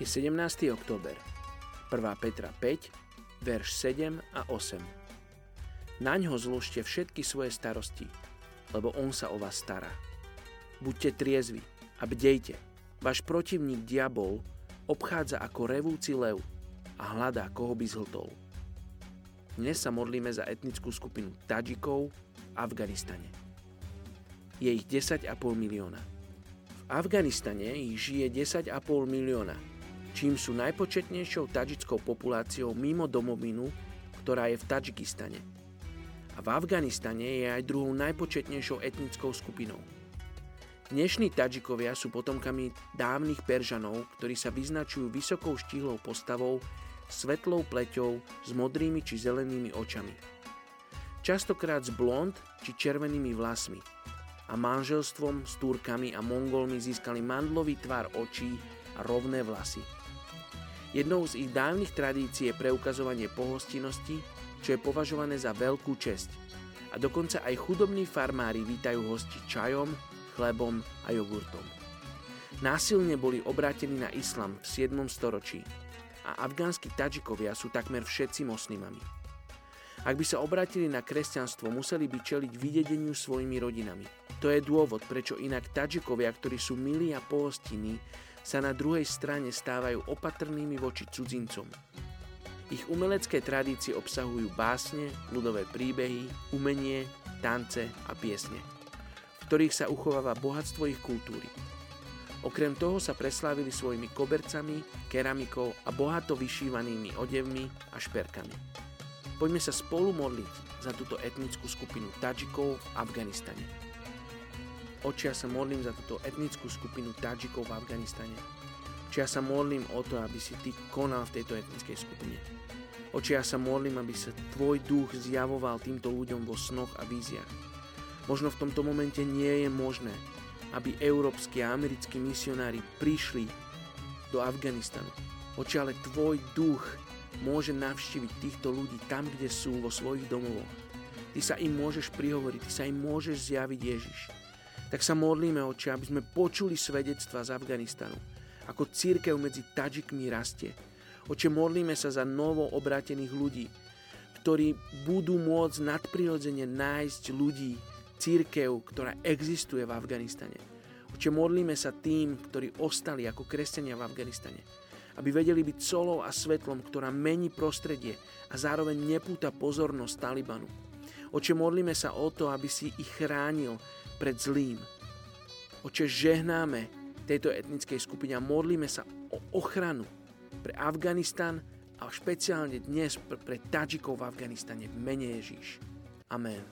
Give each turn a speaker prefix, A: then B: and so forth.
A: Je 17. október. 1. Petra 5, verš 7 a 8. Naňho zložte všetky svoje starosti, lebo on sa o vás stará. Buďte triezvi a bdejte. Váš protivník diabol obchádza ako revúci lev a hľadá, koho by zhltol. Dnes sa modlíme za etnickú skupinu Tadžikov v Afganistane. Je ich 10,5 milióna. V Afganistane ich žije 10,5 milióna čím sú najpočetnejšou tadžickou populáciou mimo domovinu, ktorá je v Tadžikistane. A v Afganistane je aj druhou najpočetnejšou etnickou skupinou. Dnešní Tadžikovia sú potomkami dávnych Peržanov, ktorí sa vyznačujú vysokou štíhlou postavou, svetlou pleťou, s modrými či zelenými očami. Častokrát s blond či červenými vlasmi a manželstvom s Turkami a Mongolmi získali mandlový tvar očí a rovné vlasy. Jednou z ich dávnych tradícií je preukazovanie pohostinnosti, čo je považované za veľkú česť. A dokonca aj chudobní farmári vítajú hosti čajom, chlebom a jogurtom. Násilne boli obrátení na islam v 7. storočí a afgánsky Tadžikovia sú takmer všetci moslimami. Ak by sa obrátili na kresťanstvo, museli by čeliť vydedeniu svojimi rodinami. To je dôvod, prečo inak Tadžikovia, ktorí sú milí a pohostinní, sa na druhej strane stávajú opatrnými voči cudzincom. Ich umelecké tradície obsahujú básne, ľudové príbehy, umenie, tance a piesne, v ktorých sa uchováva bohatstvo ich kultúry. Okrem toho sa preslávili svojimi kobercami, keramikou a bohato vyšívanými odevmi a šperkami. Poďme sa spolu modliť za túto etnickú skupinu Tadžikov v Afganistane. Oči, sa modlím za túto etnickú skupinu Tadžikov v Afganistane. Oči, sa modlím o to, aby si ty konal v tejto etnickej skupine. Oči, sa modlím, aby sa tvoj duch zjavoval týmto ľuďom vo snoch a víziach. Možno v tomto momente nie je možné, aby európsky a americkí misionári prišli do Afganistanu. Oči, ale tvoj duch môže navštíviť týchto ľudí tam, kde sú vo svojich domovoch. Ty sa im môžeš prihovoriť, ty sa im môžeš zjaviť Ježiš tak sa modlíme, oči, aby sme počuli svedectva z Afganistanu, ako církev medzi Tadžikmi rastie. Oče, modlíme sa za novo obrátených ľudí, ktorí budú môcť nadprirodzene nájsť ľudí, církev, ktorá existuje v Afganistane. Oče, modlíme sa tým, ktorí ostali ako kresťania v Afganistane, aby vedeli byť solou a svetlom, ktorá mení prostredie a zároveň nepúta pozornosť Talibanu. Oče, modlíme sa o to, aby si ich chránil pred zlým. Oče, žehnáme tejto etnickej skupine a modlíme sa o ochranu pre Afganistan a špeciálne dnes pre, Tadžikov v Afganistane v mene Ježíš. Amen.